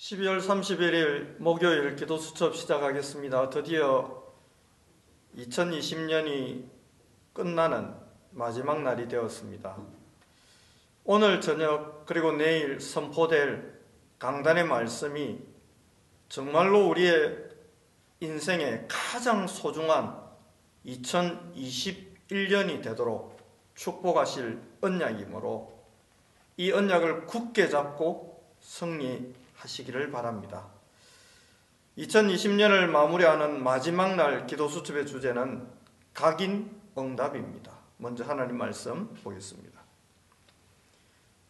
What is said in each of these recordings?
12월 31일 목요일 기도 수첩 시작하겠습니다. 드디어 2020년이 끝나는 마지막 날이 되었습니다. 오늘 저녁 그리고 내일 선포될 강단의 말씀이 정말로 우리의 인생의 가장 소중한 2021년이 되도록 축복하실 언약이므로 이 언약을 굳게 잡고 승리 하시기를 바랍니다. 2020년을 마무리하는 마지막 날 기도 수첩의 주제는 각인 응답입니다. 먼저 하나님 말씀 보겠습니다.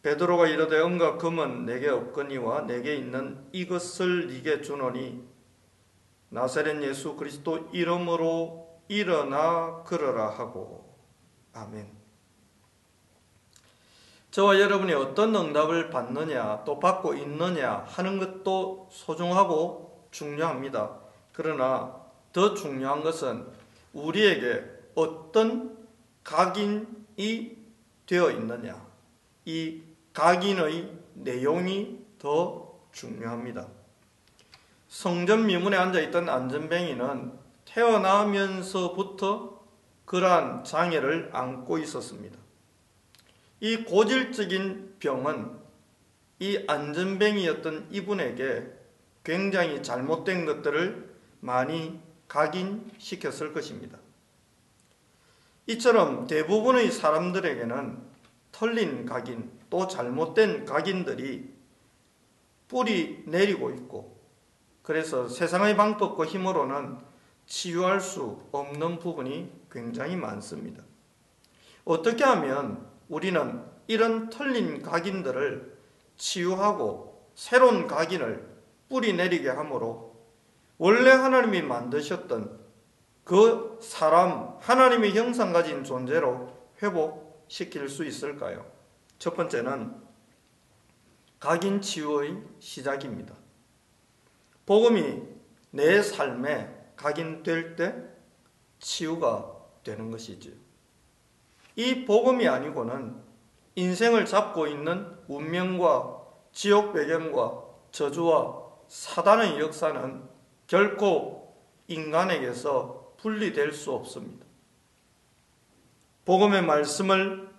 베드로가 이르되 은과 금은 내게 없거니와 내게 있는 이것을 네게 주노니 나사렛 예수 그리스도 이름으로 일어나 걸어라 하고 아멘. 저와 여러분이 어떤 응답을 받느냐 또 받고 있느냐 하는 것도 소중하고 중요합니다. 그러나 더 중요한 것은 우리에게 어떤 각인이 되어 있느냐 이 각인의 내용이 더 중요합니다. 성전 미문에 앉아있던 안전뱅이는 태어나면서부터 그러한 장애를 안고 있었습니다. 이 고질적인 병은 이 안전뱅이였던 이분에게 굉장히 잘못된 것들을 많이 각인시켰을 것입니다. 이처럼 대부분의 사람들에게는 털린 각인 또 잘못된 각인들이 뿌리 내리고 있고 그래서 세상의 방법과 힘으로는 치유할 수 없는 부분이 굉장히 많습니다. 어떻게 하면 우리는 이런 털린 각인들을 치유하고 새로운 각인을 뿌리 내리게 하므로 원래 하나님이 만드셨던 그 사람 하나님의 형상 가진 존재로 회복시킬 수 있을까요? 첫 번째는 각인 치유의 시작입니다. 복음이 내 삶에 각인될 때 치유가 되는 것이지요. 이 복음이 아니고는 인생을 잡고 있는 운명과 지옥 배경과 저주와 사단의 역사는 결코 인간에게서 분리될 수 없습니다. 복음의 말씀을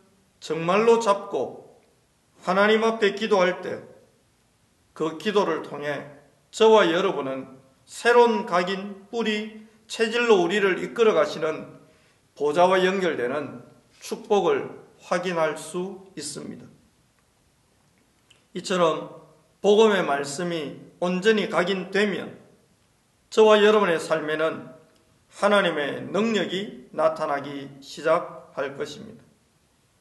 정말로 잡고 하나님 앞에 기도할 때 그 기도를 통해 저와 여러분은 새로운 각인 뿌리 체질로 우리를 이끌어 가시는 보좌와 연결되는 축복을 확인할 수 있습니다. 이처럼 복음의 말씀이 온전히 각인되면 저와 여러분의 삶에는 하나님의 능력이 나타나기 시작할 것입니다.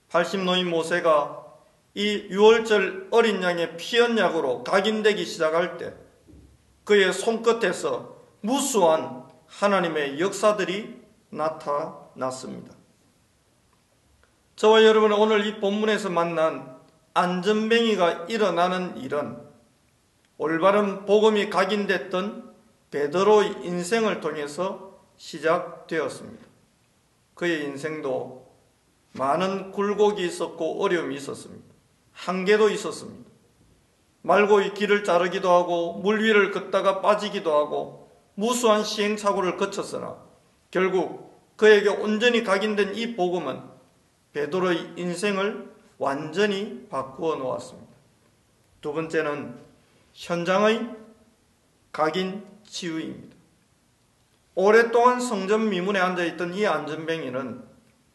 80노인 모세가 이 6월절 어린 양의 피언약으로 각인되기 시작할 때 그의 손끝에서 무수한 하나님의 역사들이 나타났습니다. 저와 여러분은 오늘 이 본문에서 만난 안전뱅이가 일어나는 일은 올바른 복음이 각인됐던 베드로의 인생을 통해서 시작되었습니다. 그의 인생도 많은 굴곡이 있었고 어려움이 있었습니다. 한계도 있었습니다. 말고의 길을 자르기도 하고 물 위를 걷다가 빠지기도 하고 무수한 시행착오를 거쳤으나 결국 그에게 온전히 각인된 이 복음은 베드로의 인생을 완전히 바꾸어 놓았습니다. 두 번째는 현장의 각인 치유입니다. 오랫동안 성전 미문에 앉아 있던 이 안전뱅이는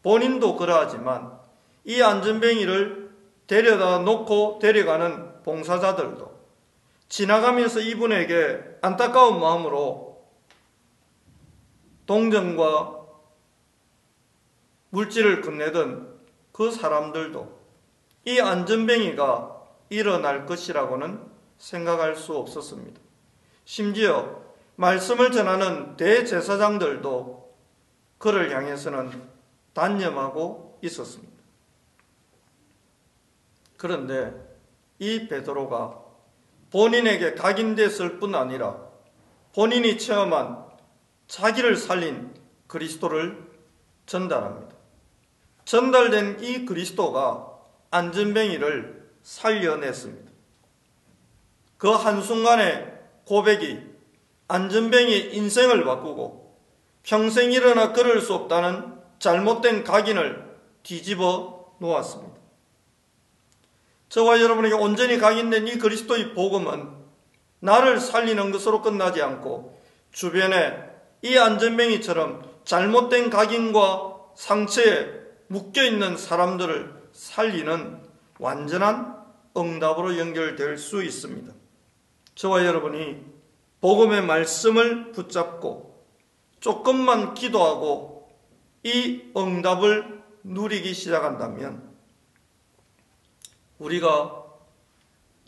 본인도 그러하지만 이 안전뱅이를 데려다 놓고 데려가는 봉사자들도 지나가면서 이분에게 안타까운 마음으로 동정과 물질을 건네던 그 사람들도 이 안전뱅이가 일어날 것이라고는 생각할 수 없었습니다. 심지어 말씀을 전하는 대제사장들도 그를 향해서는 단념하고 있었습니다. 그런데 이 베드로가 본인에게 각인됐을 뿐 아니라 본인이 체험한 자기를 살린 그리스도를 전달합니다. 전달된 이 그리스도가 안전뱅이를 살려냈습니다. 그 한순간의 고백이 안전뱅이 인생을 바꾸고 평생 일어나 걸을 수 없다는 잘못된 각인을 뒤집어 놓았습니다. 저와 여러분에게 온전히 각인된 이 그리스도의 복음은 나를 살리는 것으로 끝나지 않고 주변에 이 안전뱅이처럼 잘못된 각인과 상처에 묶여 있는 사람들을 살리는 완전한 응답으로 연결될 수 있습니다. 저와 여러분이 복음의 말씀을 붙잡고 조금만 기도하고 이 응답을 누리기 시작한다면 우리가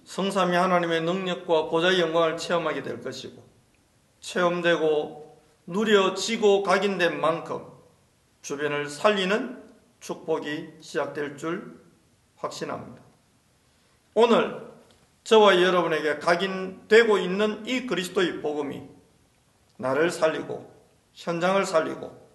성삼위 하나님의 능력과 보좌의 영광을 체험하게 될 것이고 체험되고 누려지고 각인된 만큼 주변을 살리는 축복이 시작될 줄 확신합니다. 오늘 저와 여러분에게 각인되고 있는 이 그리스도의 복음이 나를 살리고 현장을 살리고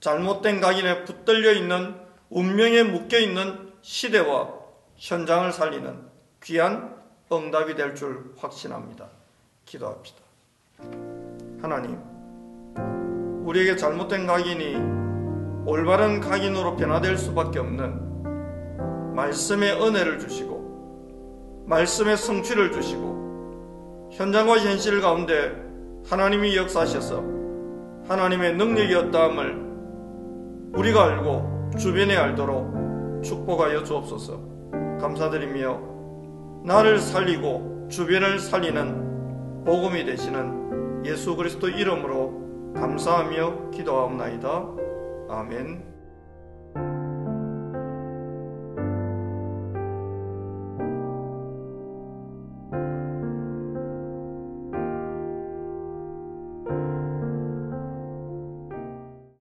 잘못된 각인에 붙들려 있는 운명에 묶여 있는 시대와 현장을 살리는 귀한 응답이 될 줄 확신합니다. 기도합시다. 하나님, 우리에게 잘못된 각인이 올바른 각인으로 변화될 수밖에 없는 말씀의 은혜를 주시고 말씀의 성취를 주시고 현장과 현실 가운데 하나님이 역사하셔서 하나님의 능력이었다함을 우리가 알고 주변에 알도록 축복하여 주옵소서 감사드리며 나를 살리고 주변을 살리는 복음이 되시는 예수 그리스도 이름으로 감사하며 기도하옵나이다. 아멘.